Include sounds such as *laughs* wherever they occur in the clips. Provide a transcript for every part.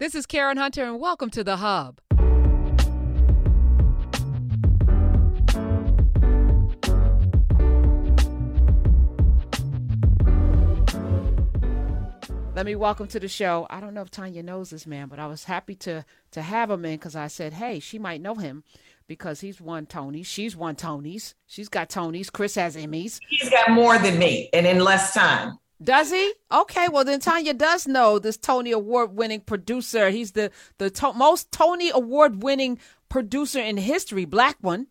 This is Karen Hunter, and welcome to The Hub. Let me welcome to the show. I don't know if Tanya knows this man, but I was happy to to have him in because I said, hey, she might know him because he's won Tonys. She's won Tonys. She's got Tonys. Chris has Emmys. He's got more than me, and in less time. Does he? Okay, well then Tanya does know this Tony Award winning producer. He's the the to- most Tony Award winning producer in history, black one.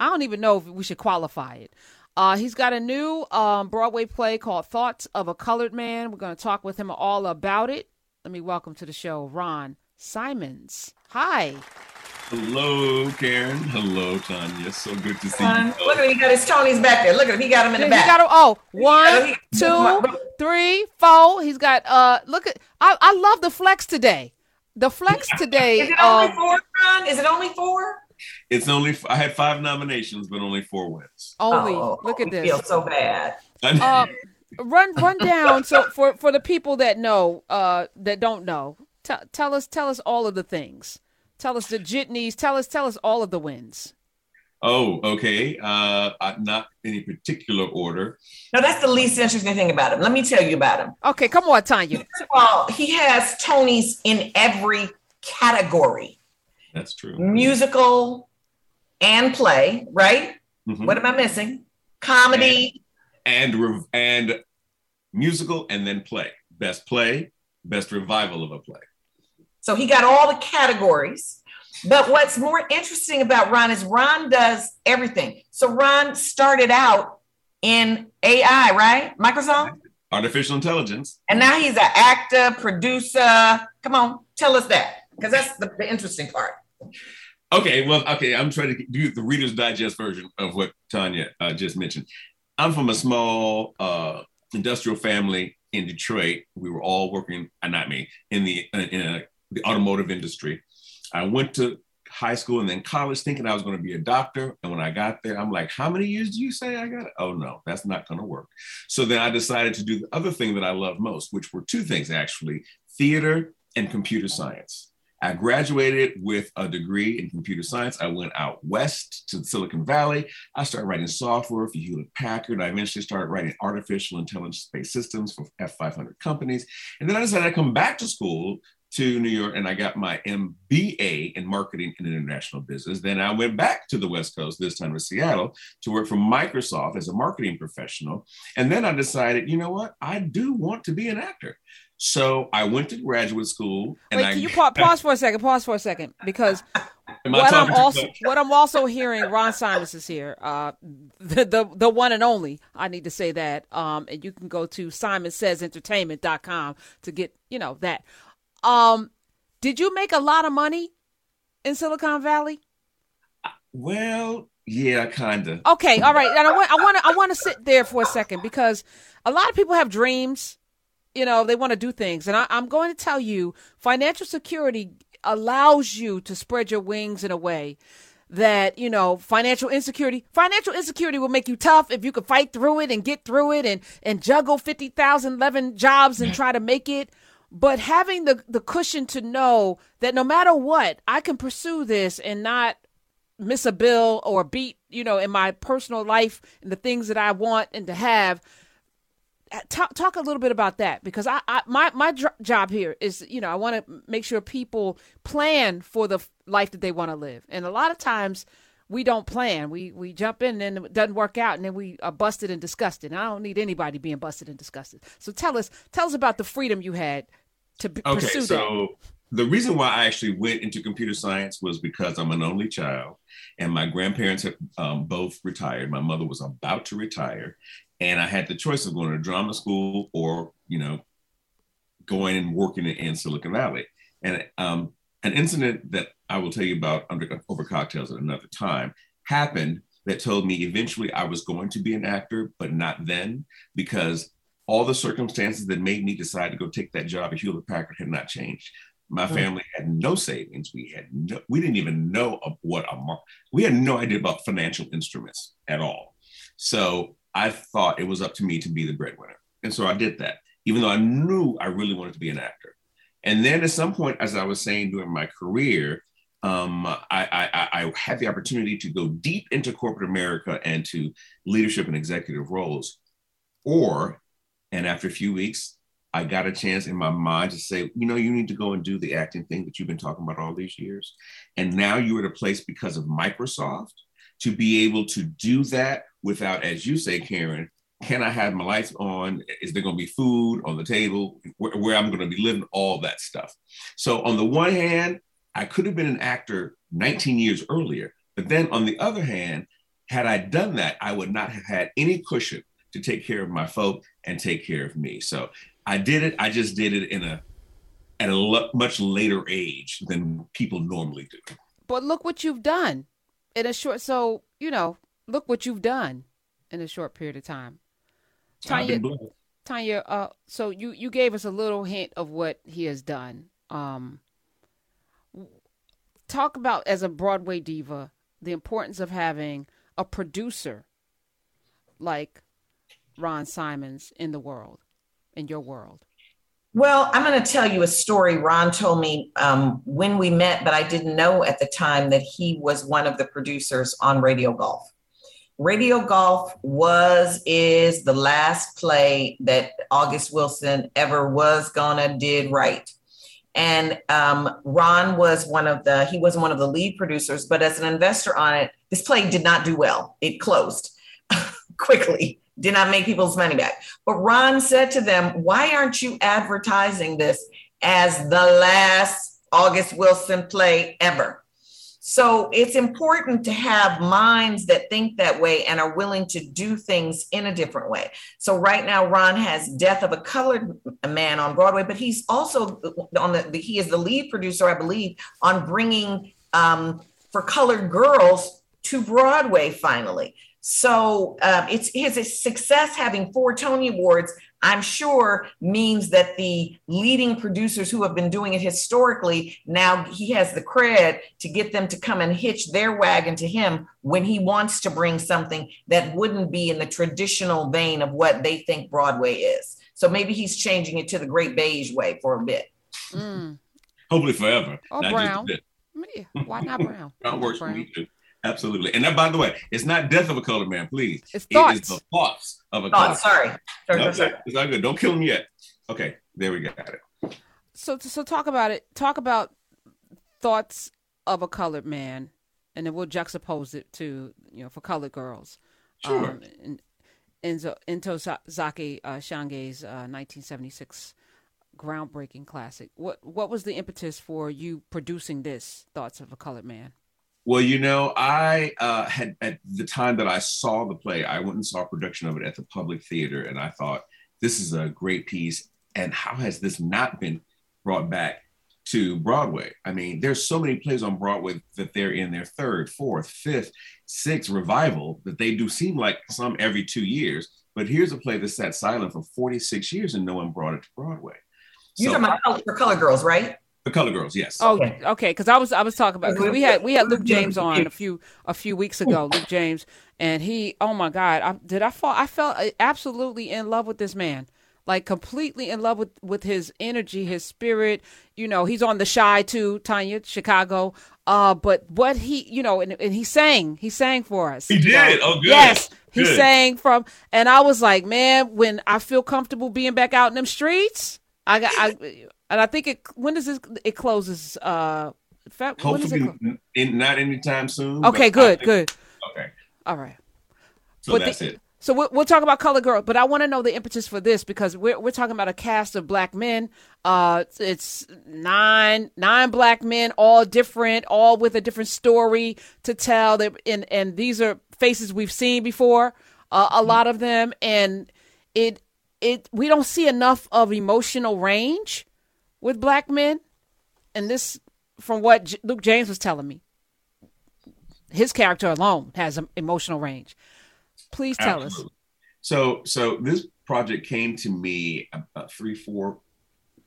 I don't even know if we should qualify it. Uh, he's got a new um, Broadway play called Thoughts of a Colored Man. We're going to talk with him all about it. Let me welcome to the show Ron Simons. Hi. Hello, Karen. Hello, Tanya. So good to see Son, you. Look at him. He got his Tonys back there. Look at him. He got him in the He back. got him. Oh, one, He- two, three, four. He's got. Uh, look at. I I love the flex today. The flex today. Is it only um, four, Ron? Is it only four? It's only I had five nominations, but only four wins. only. Oh, look at we this. Feel so bad. uh, run run down so for for the people that know uh that don't know t- tell us tell us all of the things tell us the jitneys tell us tell us all of the wins oh, okay. Uh, not any particular order. No, that's the least interesting thing about him. Let me tell you about him. okay come on tanya First of all, he has Tonys in every category That's true. musical and play, right? Mhm. What am I missing? Comedy. And rev- and musical, and then play. Best play, best revival of a play. So he got all the categories. But what's more interesting about Ron is Ron does everything. So Ron started out in AI, right? Microsoft. Artificial intelligence. And now he's an actor, producer. Come on, tell us that. Because that's the, the interesting part. Okay, well, okay, I'm trying to do the Reader's Digest version of what Tanya uh, just mentioned. I'm from a small uh, industrial family in Detroit. We were all working, uh, not me, in the uh, in uh the automotive industry. I went to high school and then college thinking I was going to be a doctor. And when I got there, I'm like, how many years do you say I got? Oh no, that's not going to work. So then I decided to do the other thing that I love most, which were two things actually: theater and computer science. I graduated with a degree in computer science. I went out west to Silicon Valley. I started writing software for Hewlett Packard. I eventually started writing artificial intelligence based systems for F500 companies. And then I decided to come back to school to New York and I got my MBA in marketing and international business. Then I went back to the West Coast, this time to Seattle, to work for Microsoft as a marketing professional. And then I decided, you know what? I do want to be an actor. So I went to graduate school and wait I can you *laughs* pa- pause for a second pause for a second because what i'm also what i'm also hearing ron simons is here uh the, the the one and only i need to say that um and you can go to simonsays.entertainment.com to get you know that um did you make a lot of money in silicon valley Well, yeah, kind of. Okay, all right. And I want I want to I want to sit there for a second because a lot of people have dreams. You know, they want to do things, and I, I'm going to tell you, financial security allows you to spread your wings in a way that you know financial insecurity financial insecurity will make you tough if you could fight through it and get through it and and juggle 50,000 11 jobs and try to make it but having the the cushion to know that no matter what I can pursue this and not miss a bill or beat, you know, in my personal life and the things that I want and to have. Uh, talk, talk a little bit about that because I, I my my job here is you know I want to make sure people plan for the life that they want to live. And a lot of times we don't plan. We we jump in and it doesn't work out and then we are busted and disgusted. And I don't need anybody being busted and disgusted. So tell us tell us about the freedom you had to b- Okay, pursue that so the reason why I actually went into computer science was because I'm an only child, and my grandparents had um, both retired. My mother was about to retire, and I had the choice of going to drama school or, you know, going and working in, in Silicon Valley. And um, an incident that I will tell you about under over cocktails at another time happened that told me eventually I was going to be an actor, but not then because all the circumstances that made me decide to go take that job at Hewlett Packard had not changed. My Mm. family had no savings. We had no, we didn't even know what a mar- we had no idea about financial instruments at all. So I thought it was up to me to be the breadwinner, and so I did that. Even though I knew I really wanted to be an actor, And then at some point, as I was saying during my career, um, I, I, I, had the opportunity to go deep into corporate America and to leadership and executive roles. Or, and after a few weeks, I got a chance in my mind to say, you know, you need to go and do the acting thing that you've been talking about all these years. And now you're at a place because of Microsoft to be able to do that without, as you say, Karen, can I have my lights on? Is there going to be food on the table? Where, where I'm going to be living? All that stuff. So on the one hand, I could have been an actor 19 years earlier, but then on the other hand, had I done that, I would not have had any cushion to take care of my folk and take care of me. So I did it. I just did it in a at a lo- much later age than people normally do. But look what you've done in a short. So you know, look what you've done in a short period of time. Tanya, Tanya, uh, so you you gave us a little hint of what he has done. Um, talk about as a Broadway diva the importance of having a producer like Ron Simons in the world, in your world. Well, I'm going to tell you a story Ron told me um, when we met, but I didn't know at the time that he was one of the producers on Radio Golf. Radio Golf was, is the last play that August Wilson ever was gonna did right. And um, Ron was one of the, he was one of the lead producers, but as an investor on it, this play did not do well. It closed *laughs* quickly, did not make people's money back. But Ron said to them, Why aren't you advertising this as the last August Wilson play ever? So it's important to have minds that think that way and are willing to do things in a different way. So right now, Ron has Death of a Colored Man on Broadway, but he's also on the, he is the lead producer, I believe, on bringing um, for colored girls to Broadway finally. So uh, it's his success having four Tony Awards I'm sure means that the leading producers who have been doing it historically, now he has the cred to get them to come and hitch their wagon to him when he wants to bring something that wouldn't be in the traditional vein of what they think Broadway is. So maybe he's changing it to the great beige way for a bit. Mm. Hopefully forever. Or brown. Why not brown? brown works brown. for me too. Absolutely. And that, by the way, it's not death of a colored man, please. It's thoughts. It is the thoughts of a thoughts. Sorry. sorry, no, sorry. It's not good. Don't kill him yet. Okay, there we got it. So, so talk about it. Talk about thoughts of a colored man, and then we'll juxtapose it to you know for colored girls. Sure. Um, in, Enzo Ntozake uh, Shange's uh, 1976 groundbreaking classic. What what was the impetus for you producing this Thoughts of a Colored Man? Well, you know, I uh, had at the time that I saw the play, I went and saw a production of it at the Public Theater, and I thought this is a great piece. And how has this not been brought back to Broadway? I mean, there's so many plays on Broadway that they're in their third, fourth, fifth, sixth revival that they do seem like some every two years. But here's a play that sat silent for 46 years and no one brought it to Broadway. You're so, talking about for Color Girls, right? The Color Girls, yes. Oh, okay. Because I was I was talking about because we had we had Luke James on a few a few weeks ago. Luke James, and he, oh my God, I, did I fall? I felt absolutely in love with this man, like completely in love with with his energy, his spirit. You know, he's on the shy too, Tanya, Chicago. Uh, but what he, you know, and, and he sang, he sang for us. He did. Know? Oh, good. Yes, he good. sang from, and I was like, man, when I feel comfortable being back out in them streets, I got, I, and I think it when does this it closes? Uh, Hopefully, in, not anytime soon. Okay, good, think, good. Okay, all right. So but that's the, it. So we'll, we'll, talk about Color Girl, but I want to know the impetus for this because we're we're talking about a cast of black men. Uh, it's nine nine black men, all different, all with a different story to tell. That and and these are faces we've seen before, uh, a mm-hmm. lot of them, and it it we don't see enough of emotional range with black men, and this, from what J- Luke James was telling me, his character alone has an emotional range. Please tell Absolutely. us. So, so this project came to me about three, four,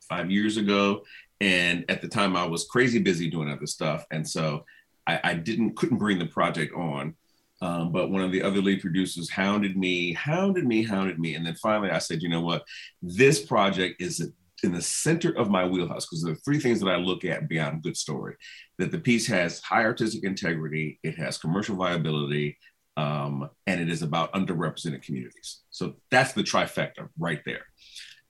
five years ago, and at the time I was crazy busy doing other stuff, and so I, I didn't couldn't bring the project on. Um, but one of the other lead producers hounded me, hounded me, hounded me, and then finally I said, you know what, this project is in the center of my wheelhouse because there are three things that I look at beyond good story. That the piece has high artistic integrity, it has commercial viability, um, and it is about underrepresented communities. So that's the trifecta right there.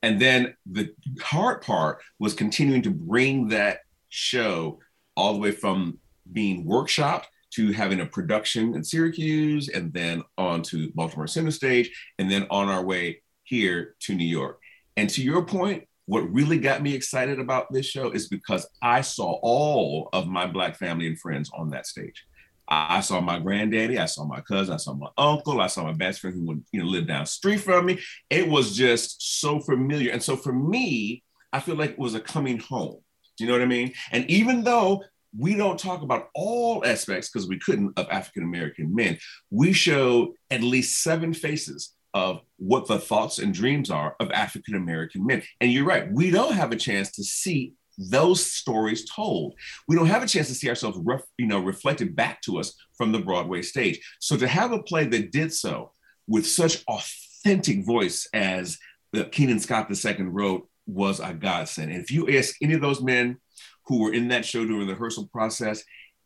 And then the hard part was continuing to bring that show all the way from being workshopped to having a production in Syracuse and then on to Baltimore Center Stage and then on our way here to New York. And to your point, what really got me excited about this show is because I saw all of my Black family and friends on that stage. I saw my granddaddy, I saw my cousin, I saw my uncle, I saw my best friend who you know live down the street from me. It was just so familiar. And so for me, I feel like it was a coming home. Do you know what I mean? And even though we don't talk about all aspects because we couldn't of African American men, we show at least seven faces of what the thoughts and dreams are of African American men. And you're right, we don't have a chance to see those stories told. We don't have a chance to see ourselves, ref, you know, reflected back to us from the Broadway stage. So to have a play that did so with such authentic voice as the Keenan Scott II wrote was a godsend. And if you ask any of those men who were in that show during the rehearsal process,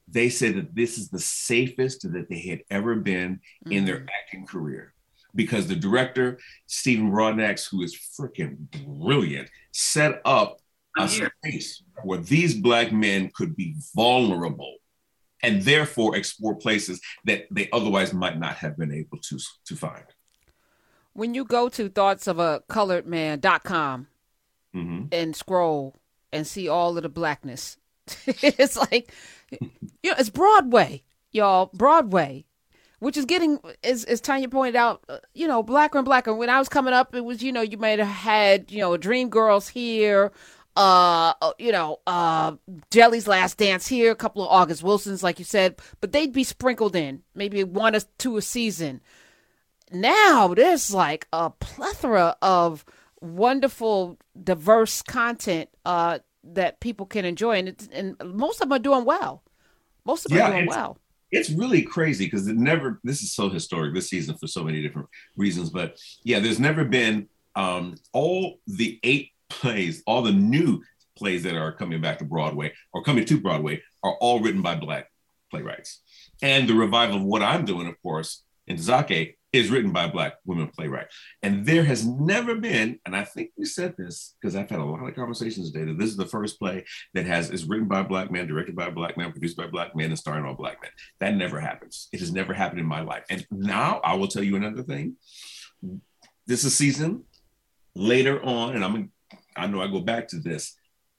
they said that this is the safest that they had ever been mm-hmm. in their mm-hmm. acting career. Because the director, Stephen Broadnax, who is freaking brilliant, set up a space where these black men could be vulnerable and therefore explore places that they otherwise might not have been able to to find. When you go to thoughtsofacoloredman.com mm-hmm. and scroll and see all of the blackness, *laughs* it's like you know, it's Broadway, y'all, Broadway. Which is getting, as, as Tanya pointed out, uh, you know, blacker and blacker. When I was coming up, it was, you know, you might have had, you know, Dreamgirls here, uh, uh, you know, uh, Jelly's Last Dance here, a couple of August Wilsons, like you said, but they'd be sprinkled in, maybe one or two a season. Now there's like a plethora of wonderful, diverse content uh, that people can enjoy, and and most of them are doing well. Most of them yeah, are doing well. It's really crazy because it never. This is so historic this season for so many different reasons, but yeah, there's never been um, all the eight plays, all the new plays that are coming back to Broadway or coming to Broadway are all written by Black playwrights. And the revival of what I'm doing, of course, Ntozake is written by Black women playwright. And there has never been, and I think we said this because I've had a lot of conversations today, that this is the first play that has is written by a Black man, directed by a Black man, produced by a Black man, and starring all Black men. That never happens. It has never happened in my life. And now I will tell you another thing. This is season later on, and I'm I know I go back to this.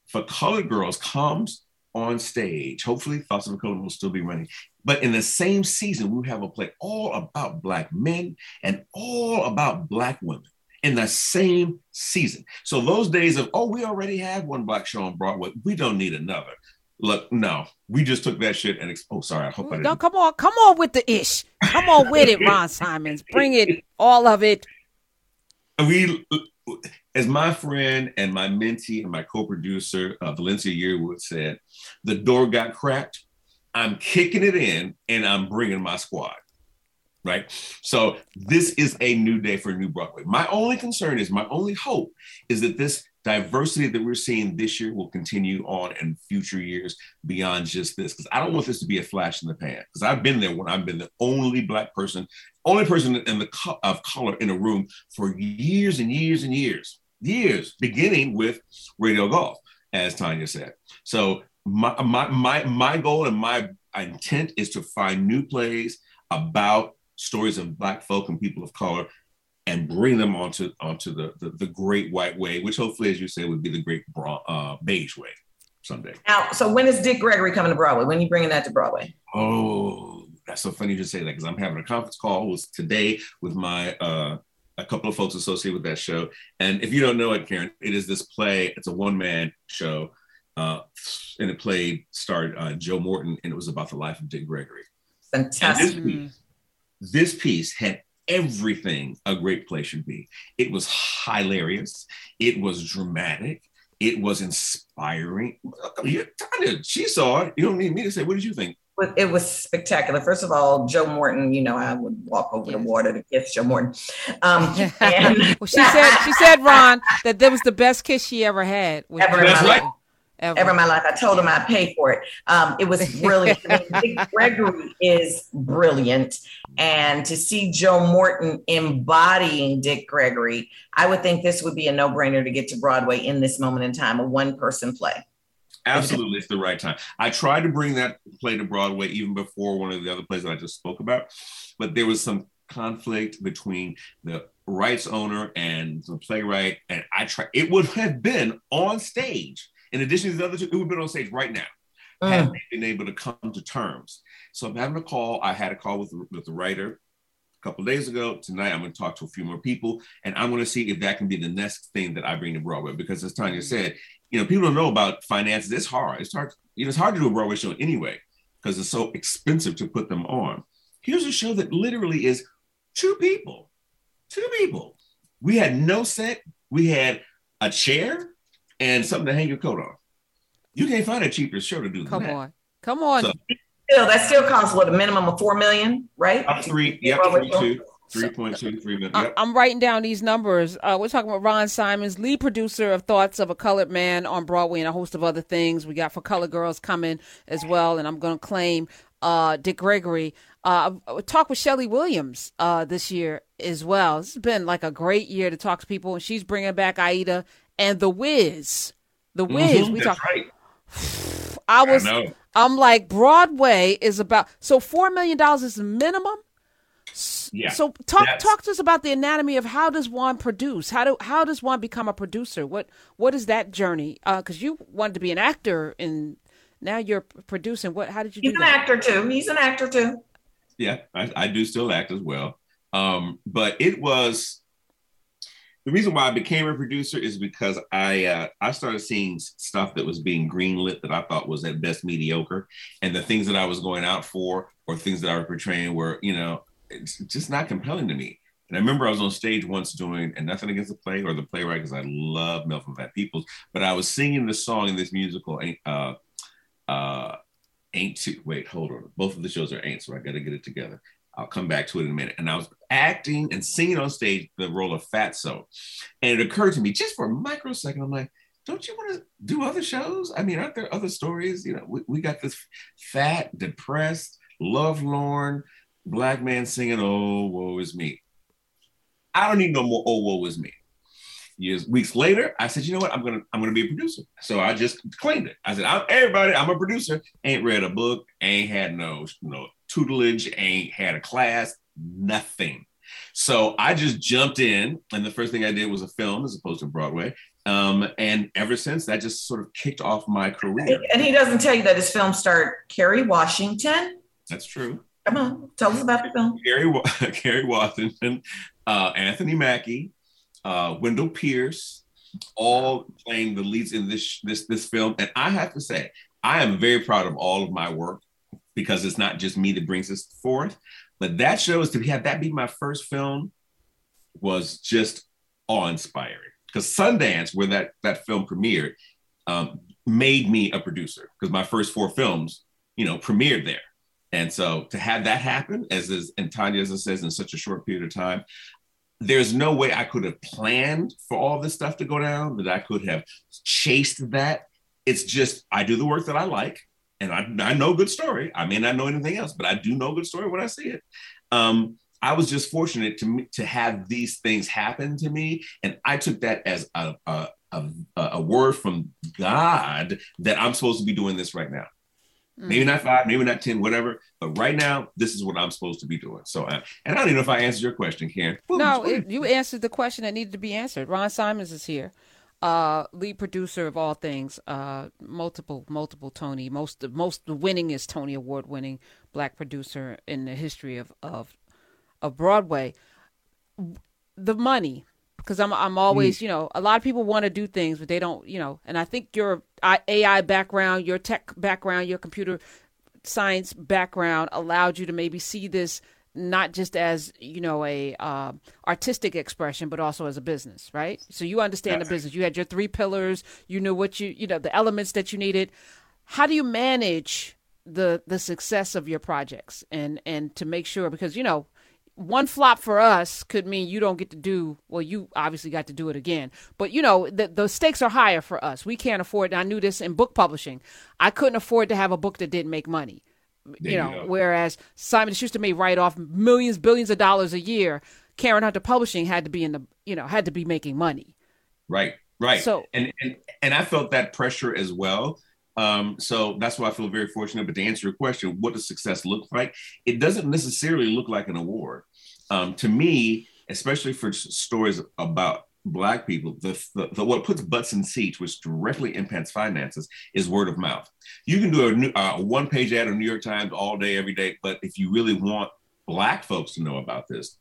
For Colored Girls comes on stage, hopefully Thoughts of a Color will still be running. But in the same season, we have a play all about Black men and all about Black women in the same season. So those days of, oh, we already had one Black show on Broadway, we don't need another. Look, no, we just took that shit and ex- oh, sorry, I hope I mm, didn't. No, come on, come on with the ish. Come on with it, Ron Simons. Bring it, all of it. *laughs* We as my friend and my mentee and my co-producer uh, Valencia Yearwood said, the door got cracked. I'm kicking it in and I'm bringing my squad. Right. So this is a new day for New Broadway. My only concern is, my only hope is that this diversity that we're seeing this year will continue on in future years beyond just this. Because I don't want this to be a flash in the pan. Because I've been there when I've been the only black person, only person in the co- of color in a room for years and years and years years, beginning with Radio Golf, as Tanya said. So my my my, my goal and my intent is to find new plays about stories of Black folk and people of color and bring them onto onto the, the, the great white way, which hopefully, as you say, would be the great uh, beige way someday. Now, so when is Dick Gregory coming to Broadway? When are you bringing that to Broadway? Oh, that's so funny you just say that because I'm having a conference call was today with my uh, a couple of folks associated with that show. And if you don't know it, Karen, it is this play. It's a one man show, uh, and it played starred uh, Joe Morton, and it was about the life of Dick Gregory. Fantastic. This piece, this piece had everything a great play should be. It was hilarious. It was dramatic. It was inspiring. Tanya, she saw it. You don't need me to say, what did you think? It was spectacular. First of all, Joe Morton, you know, I would walk over yes. the water to kiss Joe Morton. Um, *laughs* and *laughs* well, she said, she said, Ron, that that was the best kiss she ever had. Ever in my life. Ever. ever. in my life. I told him I'd pay for it. Um, it was *laughs* brilliant. Dick Gregory is brilliant. And to see Joe Morton embodying Dick Gregory, I would think this would be a no brainer to get to Broadway in this moment in time, a one person play. Absolutely, it's the right time. I tried to bring that play to Broadway even before one of the other plays that I just spoke about, but there was some conflict between the rights owner and the playwright, and I tried. It would have been on stage. In addition to the other two, it would have been on stage right now. Mm. Had they been able to come to terms. So I'm having a call. I had a call with with the writer a couple days ago. Tonight, I'm going to talk to a few more people, and I'm going to see if that can be the next thing that I bring to Broadway. Because as Tanya mm. said, you know, people don't know about finances. It's hard. It's hard. You know, it's hard to do a Broadway show anyway because it's so expensive to put them on. Here's a show that literally is two people, two people. We had no set. We had a chair and something to hang your coat on. You can't find a cheaper show to do. Come that. on, come on. So, still, that still costs what a minimum of four million, right? Up three, yeah, three two. 3.2, 3 million. Yep. I'm writing down these numbers. Uh, we're talking about Ron Simons, lead producer of Thoughts of a Colored Man on Broadway and a host of other things. We got For Color Girls coming as well, and I'm going to claim uh, Dick Gregory. Uh, talk with Shelly Williams uh, this year as well. This has been like a great year to talk to people, and she's bringing back Aida and The Wiz. The mm-hmm. Wiz. Mm-hmm, we talk. Right. *sighs* I was. I I'm like Broadway is about so four million dollars is the minimum yeah. So talk That's, talk to us about the anatomy of how does one produce? How do how does one become a producer? What what is that journey? Because uh, you wanted to be an actor and now you're producing. What? How did you? He's do an actor too. He's an actor too. Yeah, I, I do still act as well. Um, but it was the reason why I became a producer is because I uh, I started seeing stuff that was being greenlit that I thought was at best mediocre, and the things that I was going out for or things that I was portraying were you know just not compelling to me. And I remember I was on stage once doing, and nothing against the play or the playwright, because I love Melvin Van Peebles, but I was singing the song in this musical, uh, uh, Ain't Too, wait, hold on. Both of the shows are Ain't, so I got to get it together. I'll come back to it in a minute. And I was acting and singing on stage the role of Fatso. And it occurred to me just for a microsecond, I'm like, don't you want to do other shows? I mean, aren't there other stories? You know, we, we got this fat, depressed, lovelorn, black man singing "Oh woe is me." I don't need no more "Oh woe is me." Years weeks later, I said, you know what? I'm gonna I'm gonna be a producer. So I just claimed it. I said, I'm, everybody, I'm a producer. Ain't read a book, ain't had no no tutelage, ain't had a class, nothing. So I just jumped in, and the first thing I did was a film as opposed to Broadway. Um, and ever since, that just sort of kicked off my career. And he doesn't tell you that his film starred Kerry Washington. That's true. Come on, tell us about the film. Kerry, *laughs* Kerry Washington, uh, Anthony Mackie, uh, Wendell Pierce, all playing the leads in this this this film. And I have to say, I am very proud of all of my work because it's not just me that brings this forth. But that shows to have that be my first film was just awe-inspiring. Because Sundance, where that that film premiered, um, made me a producer because my first four films, you know, premiered there. And so to have that happen, as is, and Tanya says, in such a short period of time, there's no way I could have planned for all this stuff to go down, that I could have chased that. It's just, I do the work that I like and I, I know good story. I may not know anything else, but I do know good story when I see it. Um, I was just fortunate to to have these things happen to me, and I took that as a, a, a, a word from God that I'm supposed to be doing this right now. Mm. Maybe not five, maybe not 10, whatever. But right now, this is what I'm supposed to be doing. So, uh, and I don't even know if I answered your question, Karen. no, it, you answered the question that needed to be answered. Ron Simons is here, uh, lead producer of all things, uh, multiple, multiple Tony, most, the most winningest Tony Award winning black producer in the history of, of, of Broadway. The money, because I'm I'm always mm. you know a lot of people want to do things but they don't you know and I think your AI background, your tech background, your computer science background allowed you to maybe see this not just as you know a uh, artistic expression but also as a business right? So you understand the business. You had your three pillars. You knew what you you know the elements that you needed. How do you manage the the success of your projects? And and to make sure because you know one flop for us could mean you don't get to do well you obviously got to do it again. But you know the, the stakes are higher for us. We can't afford i knew this in book publishing i couldn't afford to have a book that didn't make money you you know go. whereas simon schuster may write off millions billions of dollars a year karen hunter publishing had to be in the you know had to be making money Right, right. So- and and and I felt that pressure as well. Um, so that's why I feel very fortunate. But to answer your question, what does success look like? It doesn't necessarily look like an award. Um, to me, especially for stories about Black people, the, the, the what puts butts in seats, which directly impacts finances, is word of mouth. You can do a, uh, one page ad in New York Times all day, every day, but if you really want Black folks to know about this,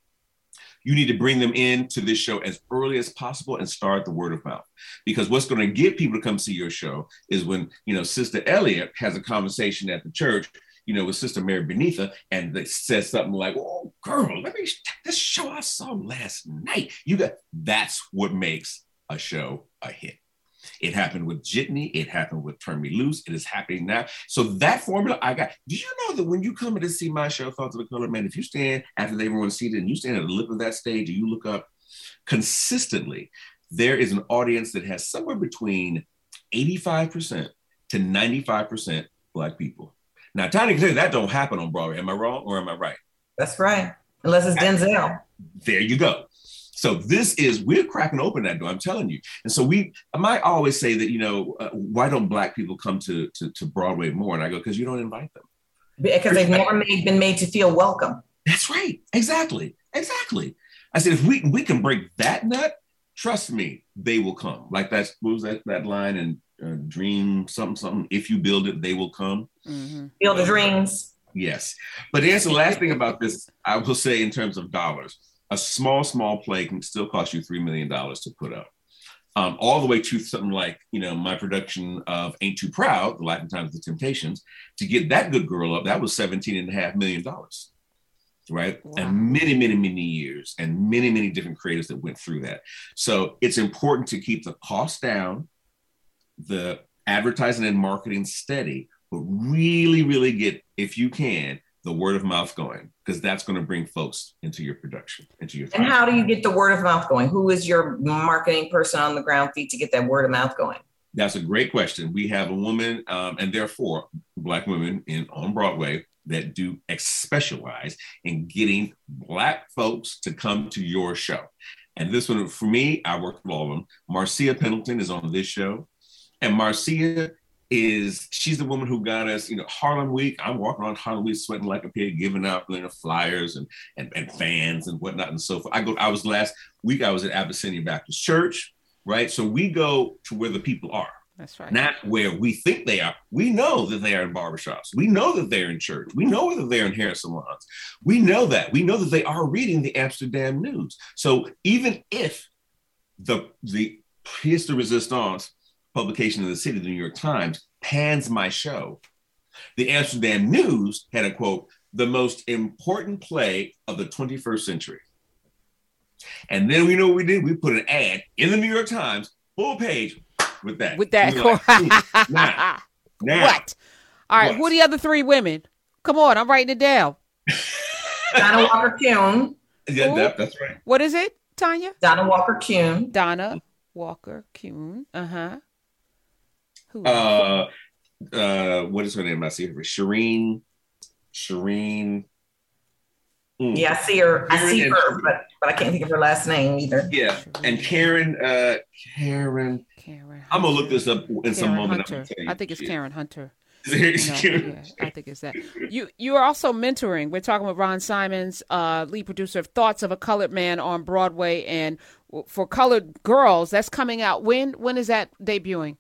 you need to bring them into this show as early as possible and start the word of mouth because what's going to get people to come see your show is when you know sister elliot has a conversation at the church you know with sister mary benitha and they said something like oh girl let me this show i saw last night you got that's what makes a show a hit it happened with Jitney. It happened with Turn Me Loose. It is happening now. So that formula I got. Do you know that when you come in to see my show, Thoughts of a Color Man, if you stand after everyone's seated and you stand at the lip of that stage and you look up consistently, there is an audience that has somewhere between 85% to 95% Black people. Now, Tiny can that don't happen on Broadway. Am I wrong or am I right? That's right. Unless it's Denzel. There you go. So this is we're cracking open that door. I'm telling you. And so we, I might always say that you know uh, why don't Black people come to, to to Broadway more? And I go because you don't invite them. Because they've never made, been made to feel welcome. That's right. Exactly. Exactly. I said if we we can break that nut, trust me, they will come. Like that's what was that that line in uh, Dream something something. If you build it, they will come. hmm Field of Dreams. Yes. But to answer the last thing about this, I will say in terms of dollars, a small, small play can still cost you $3 million to put up. Um, all the way to something like, you know, my production of Ain't Too Proud, The Life and Times of the Temptations, to get that good girl up, that was $17.5 million. Right. Wow. And many, many, many years and many, many different creators that went through that. So it's important to keep the cost down, the advertising and marketing steady, but really, really get, if you can, the word of mouth going, because that's going to bring folks into your production, into your And how do you get the word of mouth going? Who is your marketing person on the ground feet to get that word of mouth going? That's a great question. We have a woman, um, and therefore black women in on Broadway that do specialize in getting black folks to come to your show. And this one, for me, I work with all of them. Marcia Pendleton is on this show, and Marcia is she's the woman who got us, you know, Harlem Week. I'm walking around Harlem Week, sweating like a pig, giving out you know, flyers and, and and fans and whatnot and so forth. I go. I was last week. I was at Abyssinian Baptist Church, right? So we go to where the people are That's right. not where we think they are. We know that they are in barbershops. We know that they're in church. We know that they're in hair salons. We know that. We know that they are reading the Amsterdam news. So even if the the pièce de resistance publication of the city, the New York Times, pans my show, the Amsterdam News had a quote, the most important play of the 21st century. And then we know what we did. We put an ad in the New York Times, full page, with that. With that. We like, "Hmm, *laughs* now, now. what? All right. What? Who are the other three women? Come on. I'm writing it down. *laughs* Donna Walker Kuhn. Yeah, that, that's right. What is it, Tanya? Donna Walker Kuhn. Donna Walker Kuhn. Uh huh. Who? Uh, uh, what is her name? I see her. Shireen. Shireen. Mm. Yeah, I see her. I see Karen her, but but I can't think of her last name either. Yeah. And Karen. Uh, Karen. Karen. I'm gonna look this up in some moment. I'm Hunter. gonna tell you I think it's shit. Karen Hunter. *laughs* It's No, Karen. yeah, I think it's that. You you are also mentoring. We're talking with Ron Simons, uh, lead producer of Thoughts of a Colored Man on Broadway, and for colored girls, that's coming out. When when is that debuting?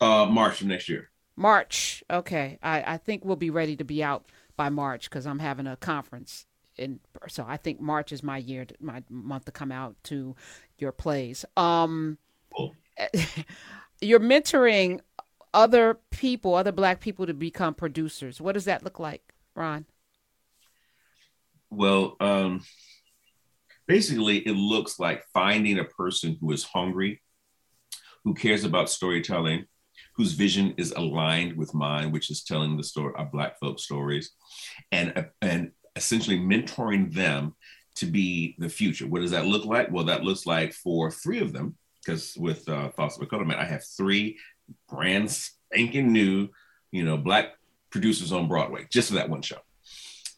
Uh, March of next year. March. Okay, I I think we'll be ready to be out by March because I'm having a conference. In, so I think March is my year, to, my month to come out to your plays. Um, Cool. *laughs* you're mentoring other people, other black people to become producers. What does that look like, Ron? Well, um, basically, it looks like finding a person who is hungry, who cares about storytelling, whose vision is aligned with mine, which is telling the story of Black folk stories, and and essentially mentoring them to be the future. What does that look like? Well, that looks like for three of them, because with uh, Foster McCullough, I have three brand spanking new, you know, Black producers on Broadway just for that one show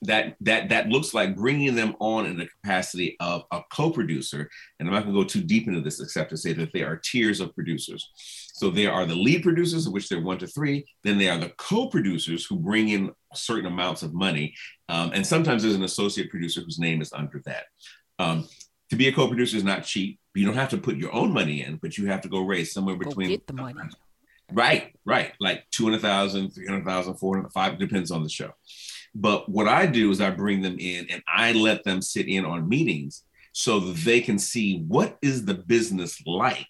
that that that looks like bringing them on in the capacity of a co-producer. And i'm not going to go too deep into this except to say that they are tiers of producers. So there are the lead producers of which they're one to three. Then they are the co-producers who bring in certain amounts of money. Um, and sometimes there's an associate producer whose name is under that. Um, to be a co-producer is not cheap. You don't have to put your own money in but you have to go raise somewhere between go get the money. Right right. Like 200000 300000 400 depends on the show but what I do is I bring them in and I let them sit in on meetings so they can see what is the business like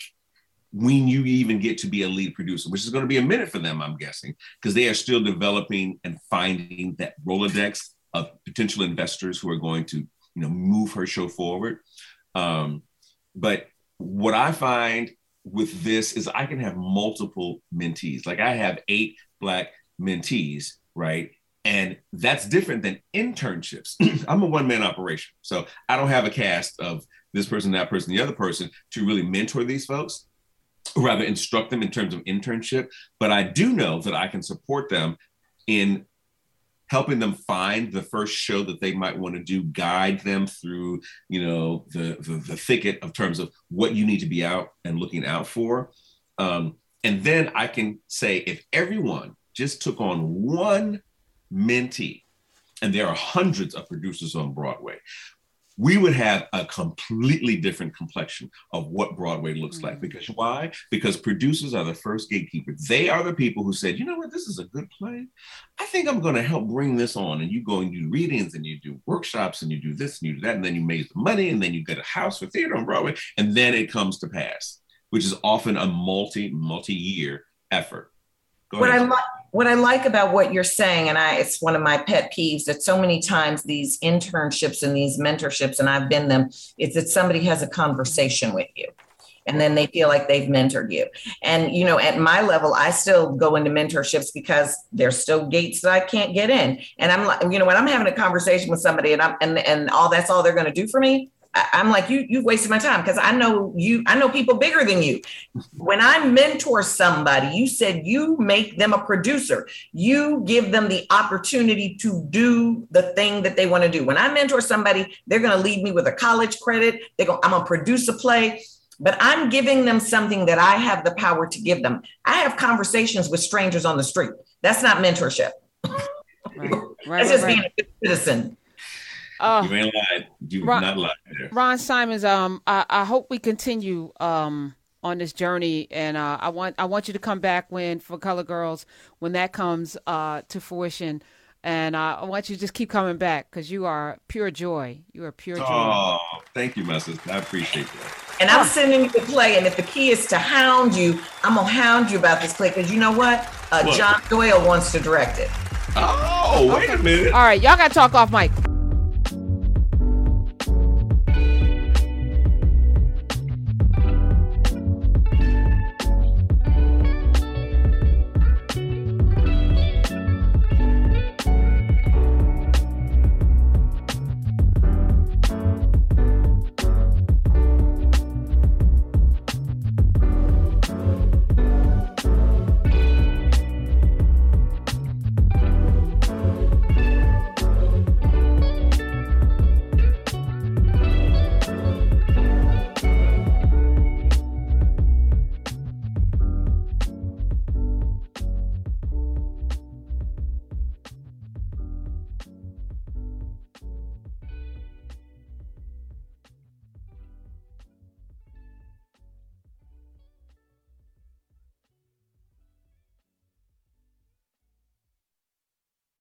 when you even get to be a lead producer, which is going to be a minute for them, I'm guessing, because they are still developing and finding that Rolodex of potential investors who are going to, you know, move her show forward. Um, but what I find with this is I can have multiple mentees. Like I have eight black mentees, right? And that's different than internships. *clears throat* I'm a one man operation. So I don't have a cast of this person, that person, the other person to really mentor these folks, rather instruct them in terms of internship. But I do know that I can support them in helping them find the first show that they might want to do, guide them through, you know, the, the, the thicket of terms of what you need to be out and looking out for. Um, and then I can say, if everyone just took on one mentee, and there are hundreds of producers on Broadway, we would have a completely different complexion of what Broadway looks mm-hmm. like. Mm. Because why? Because producers are the first gatekeeper. They are the people who said, you know what, this is a good play. I think I'm going to help bring this on. And you go and do readings and you do workshops and you do this and you do that. And then you make the money and then you get a house for theater on Broadway. And then it comes to pass, which is often a multi, multi year effort. Go what ahead. I like what I like about what you're saying, and I it's one of my pet peeves that so many times these internships and these mentorships, and I've been them, is that somebody has a conversation with you and then they feel like they've mentored you. And you know, at my level, I still go into mentorships because there's still gates that I can't get in. And I'm like, you know, when I'm having a conversation with somebody and I'm and and all that's all they're going to do for me, I'm like, you, you've wasted my time because I know you, I know people bigger than you. When I mentor somebody, you said you make them a producer. You give them the opportunity to do the thing that they want to do. When I mentor somebody, they're going to leave me with a college credit. They're going, I'm going to produce a play, but I'm giving them something that I have the power to give them. I have conversations with strangers on the street. That's not mentorship. Right. Right, That's just right, being a good citizen. Uh, you ain't lied. You Ron, not lied there. Ron Simons, um, I, I hope we continue um on this journey, and uh, I want I want you to come back when for Color Girls when that comes uh to fruition. And uh, I want you to just keep coming back because you are pure joy. You are pure joy. Oh, thank you, my. I appreciate that. And I'm sending you the play. And if the key is to hound you, I'm gonna hound you about this play because you know what? Uh, what? John Doyle wants to direct it. Oh, wait a minute. All right, y'all got to talk off mic.